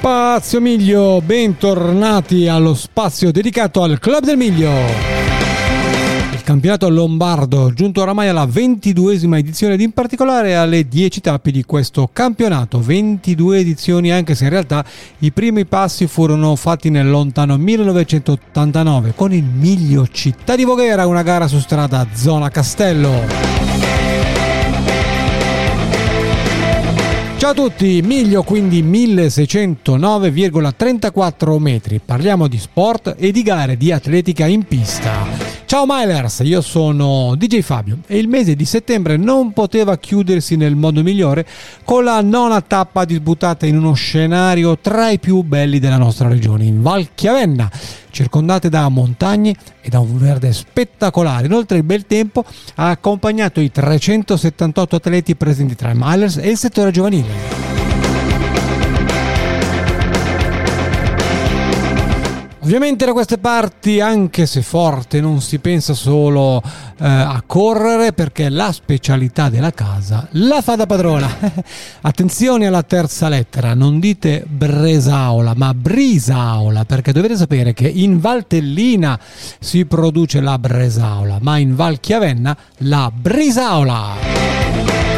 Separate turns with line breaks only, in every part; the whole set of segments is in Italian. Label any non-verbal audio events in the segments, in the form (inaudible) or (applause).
Spazio Miglio, bentornati allo spazio dedicato al Club del Miglio. Il campionato lombardo, giunto oramai alla ventiduesima edizione ed in particolare alle 10 tappe di questo campionato. 22 edizioni anche se in realtà i primi passi furono fatti nel lontano 1989 con il Miglio Città di Voghera, una gara su strada zona Castello. Ciao a tutti, Miglio quindi 1609,34 metri. Parliamo di sport e di gare di atletica in pista. Ciao Milers, io sono DJ Fabio e il mese di settembre non poteva chiudersi nel modo migliore con la nona tappa disputata in uno scenario tra i più belli della nostra regione, in Val Chiavenna circondate da montagne e da un verde spettacolare. Inoltre il bel tempo ha accompagnato i 378 atleti presenti tra i Milers e il settore giovanile. Ovviamente da queste parti, anche se forte, non si pensa solo eh, a correre perché la specialità della casa la fa da padrona. (laughs) Attenzione alla terza lettera, non dite Bresaola, ma Brisaola, perché dovete sapere che in Valtellina si produce la Bresaola, ma in Val Chiavenna la Brisaola.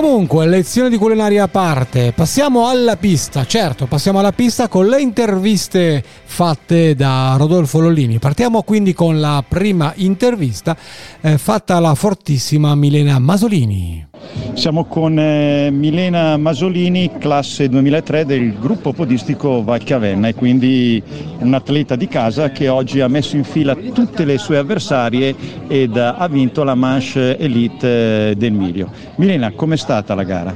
Comunque, lezione di culinaria a parte, passiamo alla pista. Certo, passiamo alla pista con le interviste fatte da Rodolfo Lollini. Partiamo quindi con la prima intervista eh, fatta alla fortissima Milena Masolini.
Siamo con eh, Milena Masolini, classe 2003 del gruppo podistico Valchiavenna e quindi un atleta di casa che oggi ha messo in fila tutte le sue avversarie ed ha vinto la manche elite eh, del Miglio. Milena, com'è stata la gara?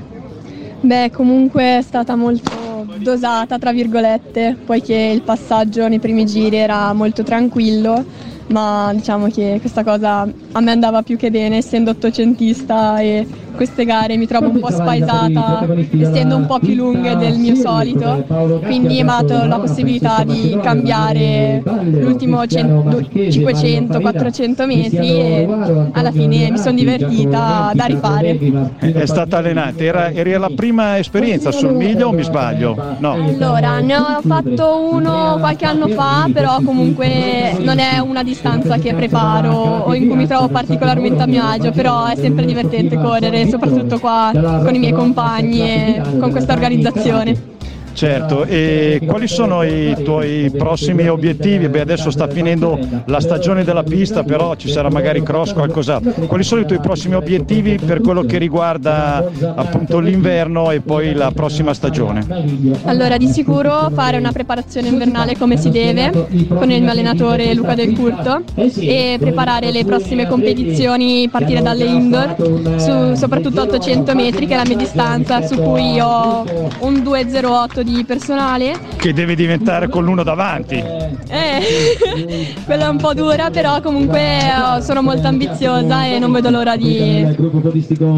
Beh, comunque è stata molto dosata, tra virgolette, poiché il passaggio nei primi giri era molto tranquillo ma diciamo che questa cosa a me andava più che bene essendo ottocentista e queste gare mi trovo un po' spaesata essendo un po' più lunghe del mio solito. quindi mi ha dato la possibilità di cambiare l'ultimo 500-400 metri e alla fine mi sono divertita da rifare.
È stata allenata era, eri la prima esperienza sul miglio o mi sbaglio?
no. Allora ne ho fatto uno qualche anno fa però comunque non è una distanza che preparo. O in cui mi trovo particolarmente a mio agio però è sempre divertente correre soprattutto qua con i miei compagni e con questa organizzazione.
Certo, e quali sono i tuoi prossimi obiettivi? Beh, adesso sta finendo la stagione della pista, però ci sarà magari cross, qualcos'altro. Quali sono i tuoi prossimi obiettivi per quello che riguarda appunto l'inverno e poi la prossima stagione?
Allora, di sicuro fare una preparazione invernale come si deve con il mio allenatore Luca Del Curto e preparare le prossime competizioni partire dalle indoor, su soprattutto 800 metri che è la mia distanza su cui ho un 208 di personale.
Che deve diventare con l'uno davanti.
Eh, (laughs) quella è un po' dura, però comunque eh, sono molto ambiziosa e non vedo l'ora di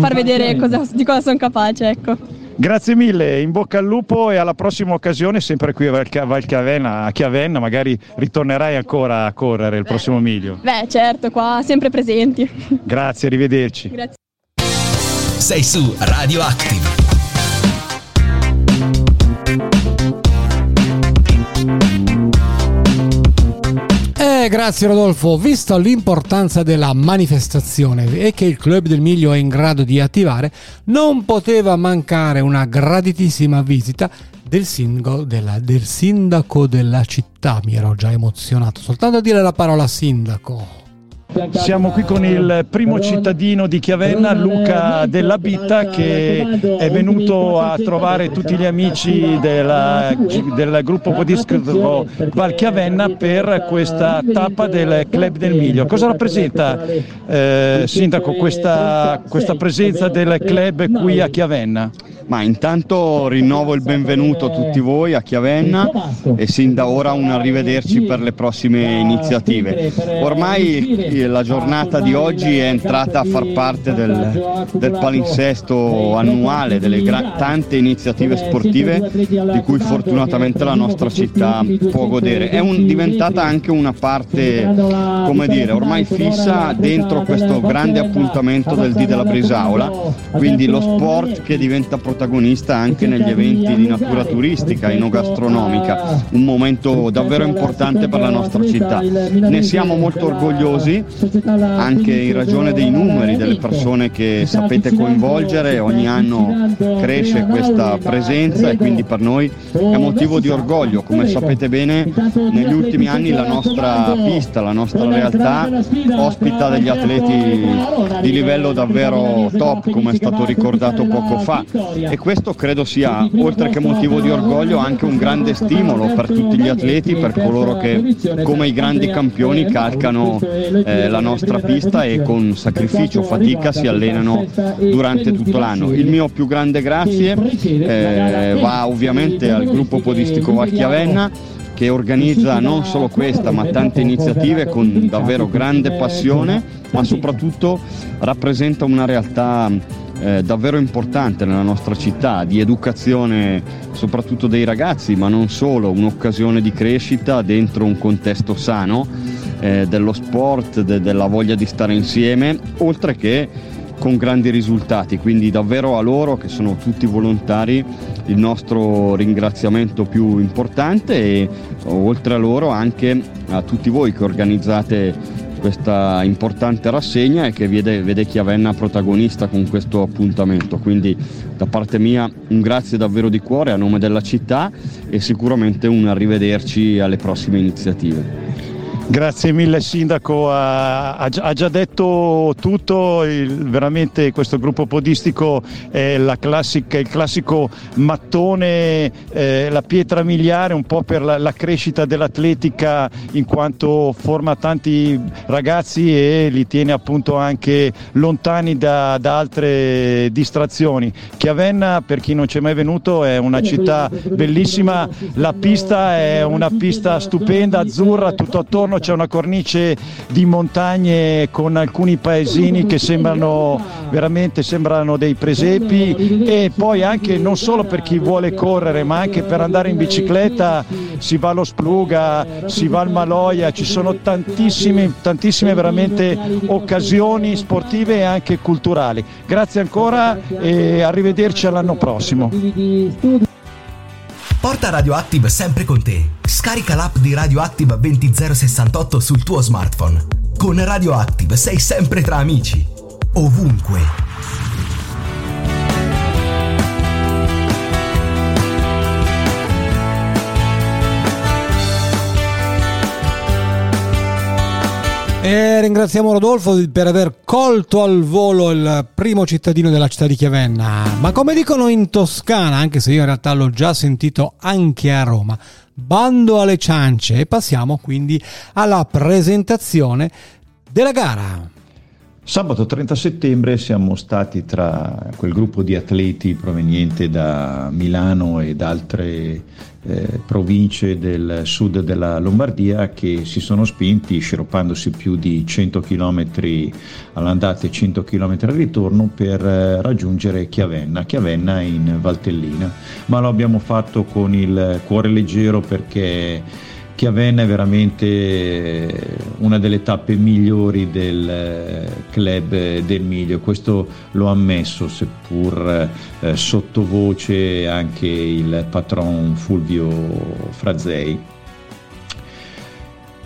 far vedere cosa, di cosa sono capace. Ecco.
Grazie mille, in bocca al lupo e alla prossima occasione, sempre qui a Valchiavenna, a Chiavenna, magari ritornerai ancora a correre il beh, prossimo miglio.
Beh, certo, qua sempre presenti.
Grazie, arrivederci. Grazie.
Sei su Radio Active.
Grazie Rodolfo. Visto l'importanza della manifestazione e che il Club del Miglio è in grado di attivare, non poteva mancare una graditissima visita del, singo, della, del sindaco della città. Mi ero già emozionato soltanto a dire la parola sindaco.
Siamo qui con il primo cittadino di Chiavenna, Luca Della Bitta, che è venuto a trovare tutti gli amici della, del gruppo podistico Val Chiavenna per questa tappa del Club del Miglio. Cosa rappresenta, eh, Sindaco, questa, questa presenza del club qui a Chiavenna?
Ma intanto rinnovo il benvenuto a tutti voi a Chiavenna e sin da ora un arrivederci per le prossime iniziative. Ormai la giornata di oggi è entrata a far parte del, del palinsesto annuale, delle gra- tante iniziative sportive di cui fortunatamente la nostra città può godere. È un, diventata anche una parte, come dire, ormai fissa dentro questo grande appuntamento del D della Brisaola, quindi lo sport che diventa protagonista protagonista anche negli eventi di natura turistica, enogastronomica, un momento davvero importante per la nostra città. Ne siamo molto orgogliosi anche in ragione dei numeri delle persone che sapete coinvolgere, ogni anno cresce questa presenza e quindi per noi è motivo di orgoglio. Come sapete bene negli ultimi anni la nostra pista, la nostra realtà ospita degli atleti di livello davvero top come è stato ricordato poco fa e questo credo sia, oltre che motivo di orgoglio, anche un grande stimolo per tutti gli atleti, per coloro che come i grandi campioni calcano eh, la nostra pista e con sacrificio, fatica si allenano durante tutto l'anno. Il mio più grande grazie eh, va ovviamente al gruppo podistico Valchiavenna che organizza non solo questa ma tante iniziative con davvero grande passione, ma soprattutto rappresenta una realtà eh, davvero importante nella nostra città, di educazione soprattutto dei ragazzi, ma non solo, un'occasione di crescita dentro un contesto sano eh, dello sport, de- della voglia di stare insieme, oltre che con grandi risultati, quindi davvero a loro che sono tutti volontari il nostro ringraziamento più importante e oltre a loro anche a tutti voi che organizzate questa importante rassegna e che vede, vede Chiavenna protagonista con questo appuntamento. Quindi da parte mia un grazie davvero di cuore a nome della città e sicuramente un arrivederci alle prossime iniziative.
Grazie mille Sindaco, ha, ha già detto tutto, il, veramente questo gruppo podistico è classica, il classico mattone, eh, la pietra miliare un po' per la, la, crescita dell'atletica in quanto forma tanti ragazzi e li tiene appunto anche lontani da, da altre distrazioni. Chiavenna per chi non ci è mai venuto è una città bellissima, la pista è una pista stupenda, azzurra, tutto attorno c'è una cornice di montagne con alcuni paesini che sembrano veramente sembrano dei presepi e poi anche non solo per chi vuole correre ma anche per andare in bicicletta si va allo Spluga, si va al Maloia, ci sono tantissime, tantissime veramente occasioni sportive e anche culturali. Grazie ancora e arrivederci all'anno prossimo.
Porta Radioactive sempre con te. Scarica l'app di Radioactive 20068 sul tuo smartphone. Con Radioactive sei sempre tra amici. Ovunque.
E ringraziamo Rodolfo per aver colto al volo il primo cittadino della città di Chiavenna. Ma come dicono in Toscana, anche se io in realtà l'ho già sentito anche a Roma, bando alle ciance e passiamo quindi alla presentazione della gara.
Sabato 30 settembre siamo stati tra quel gruppo di atleti proveniente da Milano ed altre eh, province del sud della Lombardia che si sono spinti sciroppandosi più di 100 km all'andata e 100 km al ritorno per eh, raggiungere Chiavenna, Chiavenna in Valtellina, ma lo abbiamo fatto con il cuore leggero perché Chiavenna è veramente una delle tappe migliori del eh, club del Miglio, questo l'ho ammesso, seppur eh, sottovoce anche il patron Fulvio Frazei.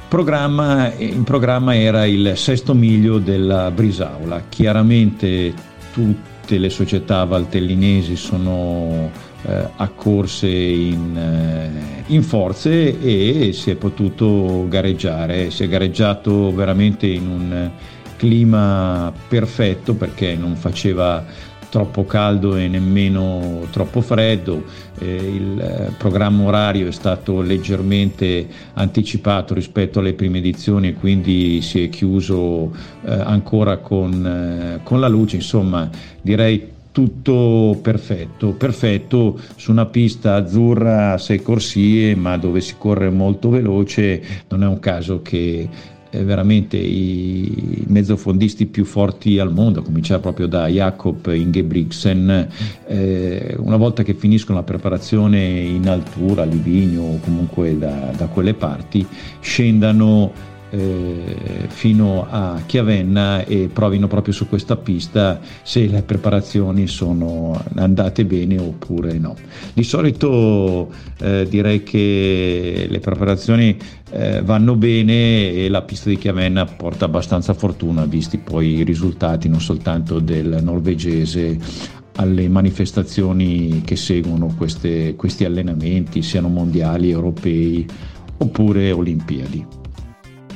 Programma, in programma era il sesto miglio della Brisaula. Chiaramente tutte le società valtellinesi sono eh, accorse in, eh, in, forze e si è potuto gareggiare. Si è gareggiato veramente in un clima perfetto perché non faceva troppo caldo e nemmeno troppo freddo, eh, il eh, programma orario è stato leggermente anticipato rispetto alle prime edizioni e quindi si è chiuso eh, ancora con, eh, con la luce, insomma direi tutto perfetto, perfetto su una pista azzurra a sei corsie ma dove si corre molto veloce, non è un caso che veramente i mezzofondisti più forti al mondo, a cominciare proprio da Jakob Ingebrigtsen, eh, una volta che finiscono la preparazione in altura, a Livigno o comunque da, da quelle parti, scendano eh, fino a Chiavenna e provino proprio su questa pista se le preparazioni sono andate bene oppure no. Di solito eh, direi che le preparazioni eh, vanno bene e la pista di Chiavenna porta abbastanza fortuna visti poi i risultati non soltanto del norvegese alle manifestazioni che seguono queste, questi allenamenti, siano mondiali, europei oppure olimpiadi.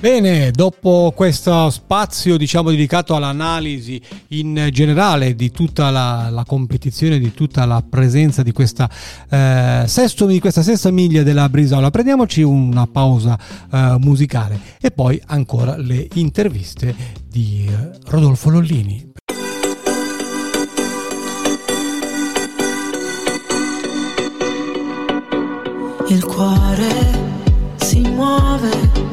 Bene, dopo questo spazio diciamo dedicato all'analisi in generale di tutta la, la competizione, di tutta la presenza di questa, eh, sesto, di questa sesta miglia della Brisola, prendiamoci una pausa eh, musicale e poi ancora le interviste di eh, Rodolfo Lollini.
Il cuore si muove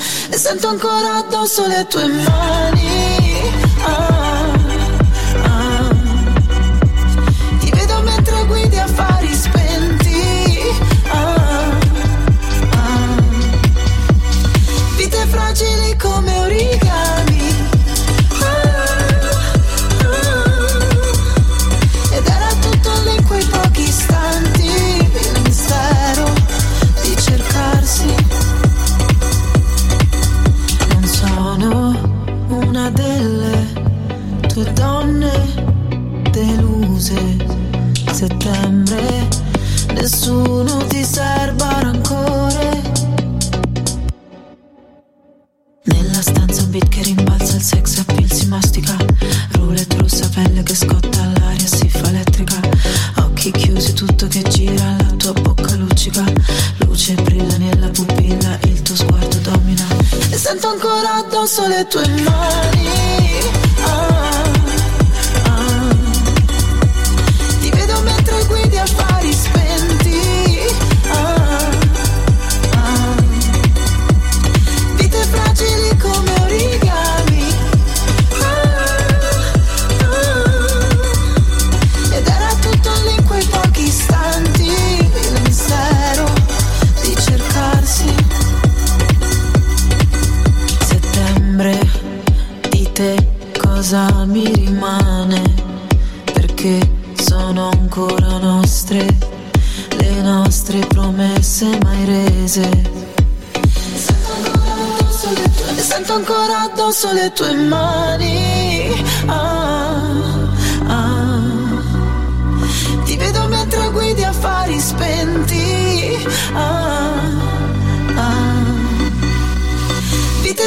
e sento ancora addosso le tue mani. Ah.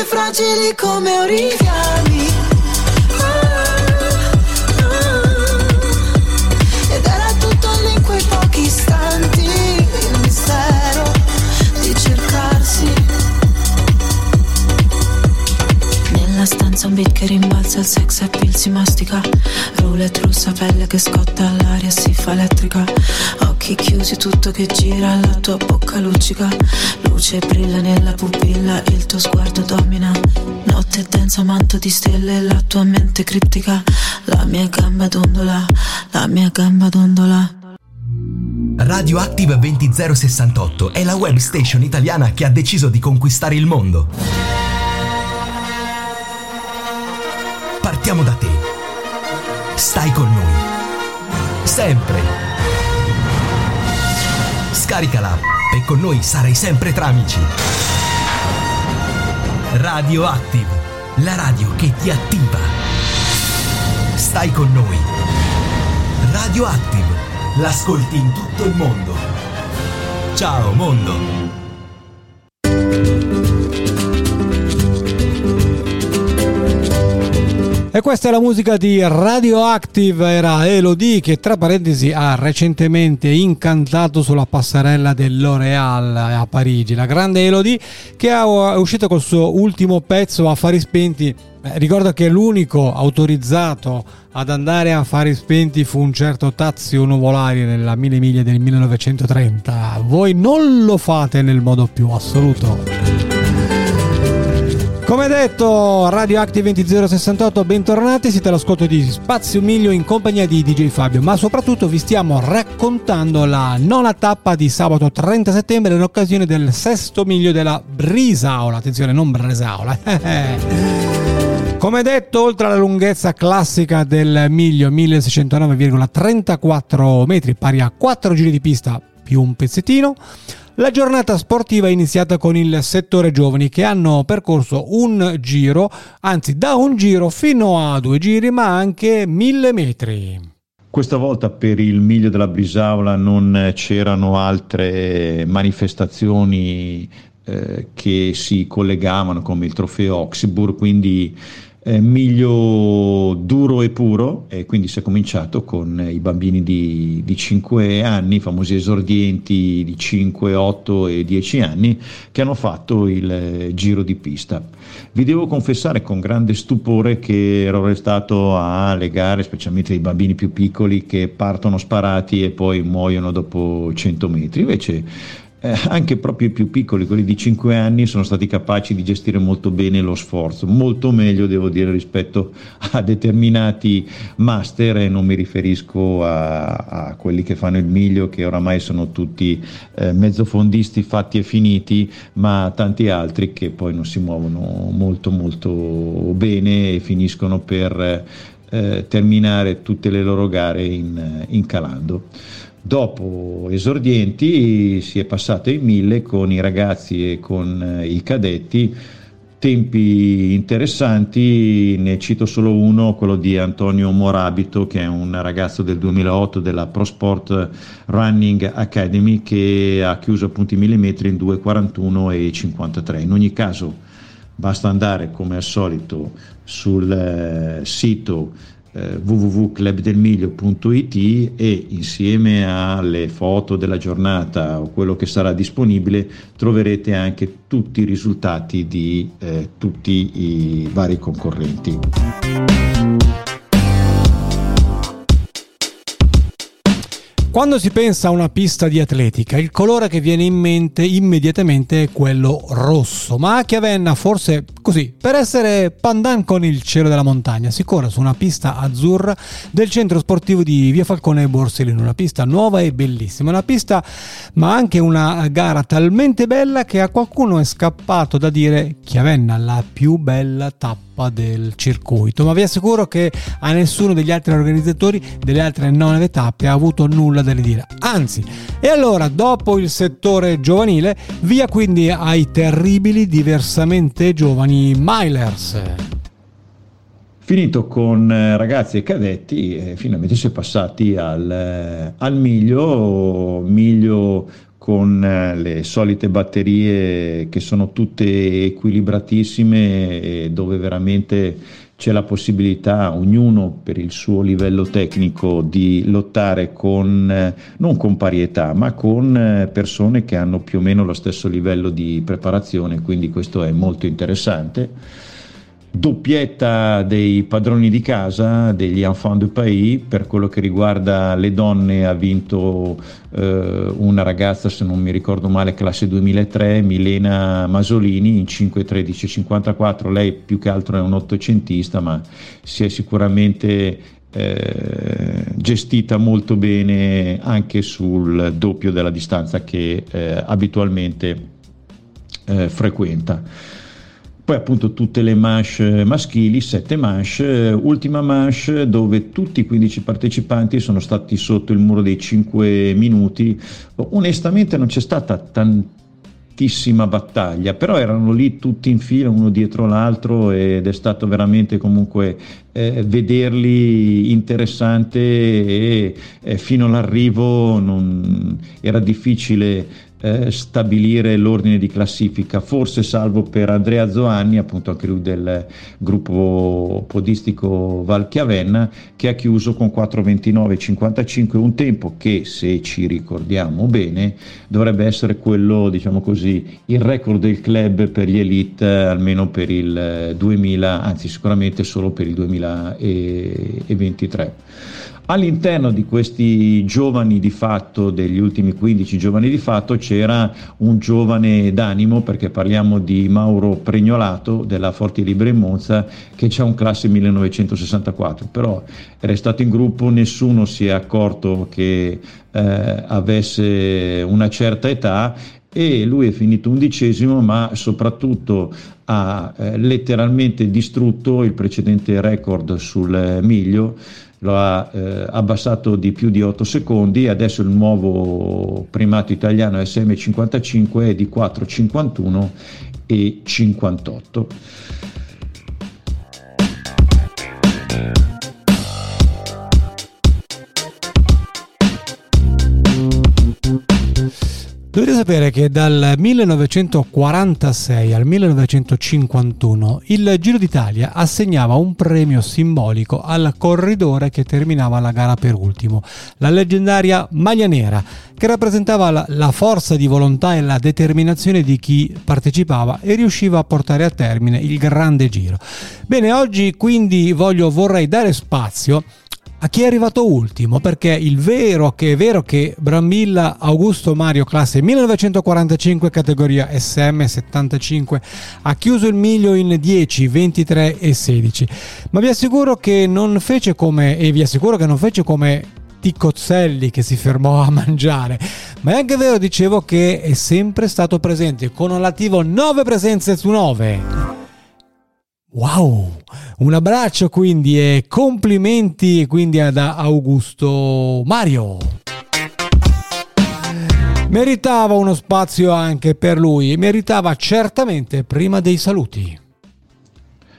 Fragili come origami. Ah, ah. Ed era tutto lì quei pochi istanti. Il mistero di cercarsi. Nella stanza un beat che rimbalza il sex appeal si mastica Roulette rossa, pelle che scotta all'aria si fa elettrica Occhi chiusi, tutto che gira, la tua bocca luccica luce brilla nella pupilla, il tuo sguardo domina. Notte densa, manto di stelle, la tua mente criptica. La mia gamba dondola, la mia gamba dondola.
Radioactive 20068 è la web station italiana che ha deciso di conquistare il mondo. Partiamo da te. Stai con noi. Sempre. Scaricala e con noi sarai sempre tra amici. Radioactive, la radio che ti attiva. Stai con noi. Radioactive, l'ascolti in tutto il mondo. Ciao mondo.
E questa è la musica di Radioactive, era Elodie che tra parentesi ha recentemente incantato sulla passerella del L'Oréal a Parigi. La grande Elodie che è uscita col suo ultimo pezzo Affari Spenti. Eh, ricordo che l'unico autorizzato ad andare a Affari Spenti fu un certo Tazio Nuvolari nella Mille Miglia del 1930. Voi non lo fate nel modo più assoluto. Come detto, Radioactive 20068, bentornati, siete all'ascolto di Spazio Miglio in compagnia di DJ Fabio, ma soprattutto vi stiamo raccontando la nona tappa di sabato 30 settembre in occasione del sesto miglio della Brisaola, attenzione non Bresaola. (laughs) Come detto, oltre alla lunghezza classica del miglio 1609,34 metri, pari a 4 giri di pista più un pezzettino, la giornata sportiva è iniziata con il settore giovani che hanno percorso un giro, anzi da un giro fino a due giri, ma anche mille metri.
Questa volta per il miglio della Brisaola non c'erano altre manifestazioni eh, che si collegavano come il trofeo Oxibur, quindi eh, miglio duro e puro e quindi si è cominciato con i bambini di, di 5 anni, i famosi esordienti di 5, 8 e 10 anni che hanno fatto il eh, giro di pista. Vi devo confessare con grande stupore che ero restato alle gare, specialmente i bambini più piccoli che partono sparati e poi muoiono dopo 100 metri, invece eh, anche proprio i più piccoli, quelli di 5 anni, sono stati capaci di gestire molto bene lo sforzo, molto meglio devo dire rispetto a determinati master e non mi riferisco a, a quelli che fanno il miglio che oramai sono tutti eh, mezzofondisti fatti e finiti, ma tanti altri che poi non si muovono molto molto bene e finiscono per eh, terminare tutte le loro gare in, in calando. Dopo esordienti si è passato ai mille con i ragazzi e con eh, i cadetti, tempi interessanti, ne cito solo uno, quello di Antonio Morabito che è un ragazzo del 2008 della Pro Sport Running Academy che ha chiuso appunto i mille metri in 2.41 e 53. In ogni caso basta andare come al solito sul eh, sito eh, www.clubdelmiglio.it e insieme alle foto della giornata o quello che sarà disponibile troverete anche tutti i risultati di eh, tutti i vari concorrenti.
Quando si pensa a una pista di atletica, il colore che viene in mente immediatamente è quello rosso, ma a Chiavenna forse così, per essere pandan con il cielo della montagna, si corre su una pista azzurra del centro sportivo di Via Falcone e Borsellino, una pista nuova e bellissima, una pista ma anche una gara talmente bella che a qualcuno è scappato da dire Chiavenna la più bella tappa tappa del circuito, ma vi assicuro che a nessuno degli altri organizzatori delle altre nove tappe ha avuto nulla da ridire. Anzi, e allora dopo il settore giovanile, via quindi ai terribili diversamente giovani Milers.
Finito con eh, ragazzi e cadetti, eh, finalmente si è passati al, eh, al miglio, miglio con eh, le solite batterie che sono tutte equilibratissime e dove veramente c'è la possibilità, ognuno per il suo livello tecnico, di lottare con, eh, non con parietà, ma con eh, persone che hanno più o meno lo stesso livello di preparazione, quindi questo è molto interessante. Doppietta dei padroni di casa, degli enfants du pays, per quello che riguarda le donne ha vinto eh, una ragazza, se non mi ricordo male, classe 2003, Milena Masolini in 5.13.54, lei più che altro è un ottocentista, ma si è sicuramente eh, gestita molto bene anche sul doppio della distanza che eh, abitualmente eh, frequenta. Poi appunto tutte le manche maschili, sette manche, ultima manche dove tutti i 15 partecipanti sono stati sotto il muro dei 5 minuti. Onestamente non c'è stata tantissima battaglia, però erano lì tutti in fila uno dietro l'altro ed è stato veramente comunque eh, vederli interessante e eh, fino all'arrivo non, era difficile eh, stabilire l'ordine di classifica, forse salvo per Andrea Zoanni, appunto anche lui del gruppo podistico Valchiavenna, che ha chiuso con 4.29.55, un tempo che se ci ricordiamo bene dovrebbe essere quello, diciamo così, il record del club per gli elite, almeno per il 2000, anzi sicuramente solo per il 2023. All'interno di questi giovani di fatto, degli ultimi 15 giovani di fatto, c'era un giovane d'animo, perché parliamo di Mauro Pregnolato della Forti Libre in Monza, che c'è un classe 1964, però era stato in gruppo, nessuno si è accorto che eh, avesse una certa età e lui è finito undicesimo, ma soprattutto ha eh, letteralmente distrutto il precedente record sul eh, miglio lo ha eh, abbassato di più di 8 secondi, adesso il nuovo primato italiano SM55 è di 4,51 e 58.
Dovete sapere che dal 1946 al 1951 il Giro d'Italia assegnava un premio simbolico al corridore che terminava la gara per ultimo, la leggendaria maglia nera, che rappresentava la, forza di volontà e la determinazione di chi partecipava e riusciva a portare a termine il grande giro. Bene, oggi quindi voglio, vorrei dare spazio a chi è arrivato ultimo, perché il vero che è vero che Brambilla Augusto Mario classe 1945 categoria SM75 ha chiuso il miglio in 10, 23 e 16. Ma vi assicuro che non fece come e vi assicuro che non fece come Ticozzelli che si fermò a mangiare. Ma è anche vero, dicevo, che è sempre stato presente con un attivo 9 presenze su 9. Wow, un abbraccio quindi e complimenti quindi ad Augusto Mario. Meritava uno spazio anche per lui, meritava certamente prima dei saluti.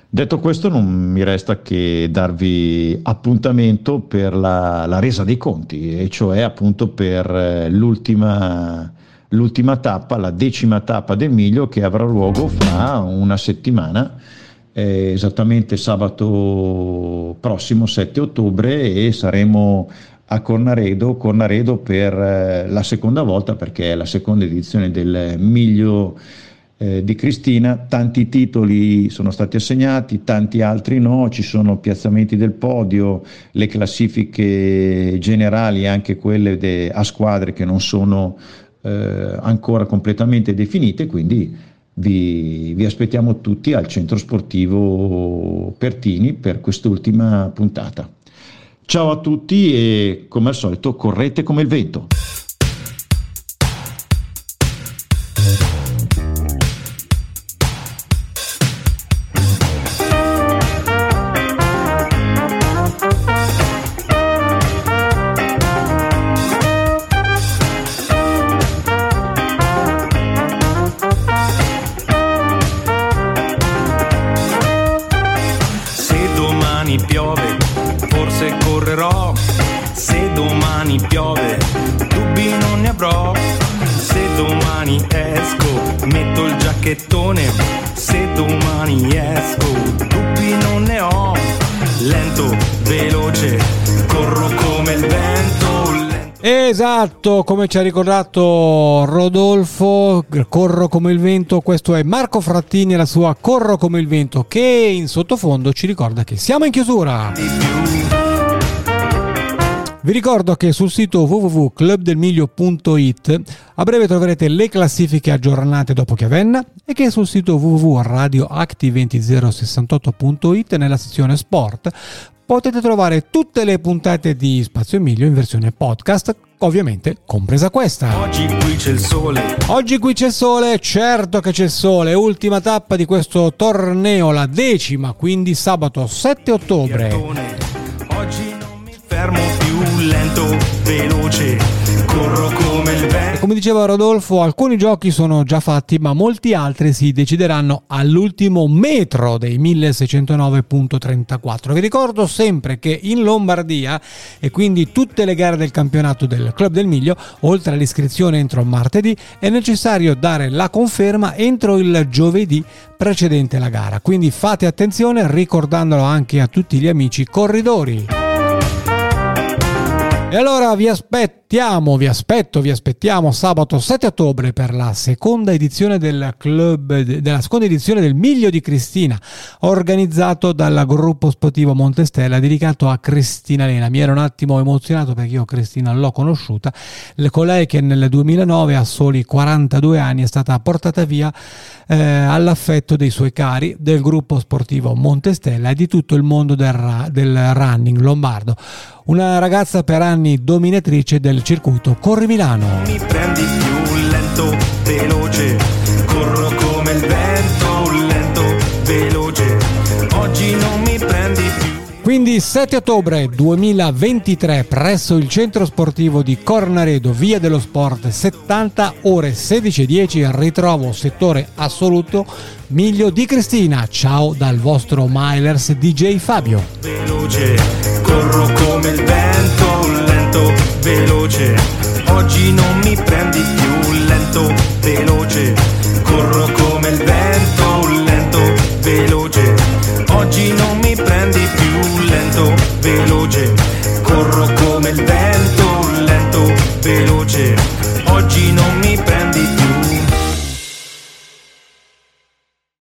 Detto questo non mi resta che darvi appuntamento per la, la resa dei conti, e cioè appunto per eh, l'ultima, l'ultima tappa, la decima tappa del miglio che avrà luogo fra una settimana eh, esattamente sabato prossimo 7 ottobre e saremo a Cornaredo, Cornaredo per eh, la seconda volta perché è la seconda edizione del Miglio eh, di Cristina, tanti titoli sono stati assegnati, tanti altri no, ci sono piazzamenti del podio, le classifiche generali, anche quelle de- a squadre che non sono eh, ancora completamente definite, quindi vi, vi, aspettiamo tutti al centro sportivo Pertini per quest'ultima puntata. Ciao a tutti e come al solito correte come il vento.
Come ci ha ricordato Rodolfo, Corro come il vento, questo è Marco Frattini e la sua Corro come il vento che in sottofondo ci ricorda che siamo in chiusura. Vi ricordo che sul sito www.clubdelmiglio.it a breve troverete le classifiche aggiornate dopo Chiavenna e che sul sito www.radioacti20068.it nella sezione sport potete trovare tutte le puntate di Spazio Emilio in versione podcast, ovviamente compresa questa.
Oggi qui c'è il sole.
Oggi qui c'è il sole, certo che c'è il sole, ultima tappa di questo torneo, la decima, quindi sabato 7 ottobre.
Oggi non mi fermo lento, veloce, corro come il vento.
Come diceva Rodolfo, alcuni giochi sono già fatti, ma molti altri si decideranno all'ultimo metro dei 1609.34. Vi ricordo sempre che in Lombardia e quindi tutte le gare del campionato del Club del Miglio, oltre all'iscrizione entro martedì, è necessario dare la conferma entro il giovedì precedente la gara. Quindi fate attenzione ricordandolo anche a tutti gli amici corridori. E allora vi aspettiamo, vi aspetto, vi aspettiamo sabato 7 ottobre per la seconda edizione del club della seconda edizione del Miglio di Cristina, organizzato dal gruppo sportivo Montestella dedicato a Cristina Lena. Mi ero un attimo emozionato perché io Cristina l'ho conosciuta, colei che nel 2009 a soli 42 anni è stata portata via eh, all'affetto dei suoi cari, del gruppo sportivo Montestella e di tutto il mondo del, del running lombardo. Una ragazza per anni dominatrice del circuito Corri Milano.
Mi prendi più lento, veloce, corro come il vento, lento, veloce. Oggi non mi prendi più.
Quindi 7 ottobre 2023 presso il centro sportivo di Cornaredo, via dello sport, 70 ore 16.10, ritrovo settore assoluto Miglio di Cristina. Ciao dal vostro Milers DJ Fabio.
veloce, corro come il vento, veloce. Oggi non mi prendi più lento, veloce, corro come il vento, lento, veloce. Oggi non mi prendi più lento, veloce, corro come il vento, lento, veloce. Oggi non mi prendi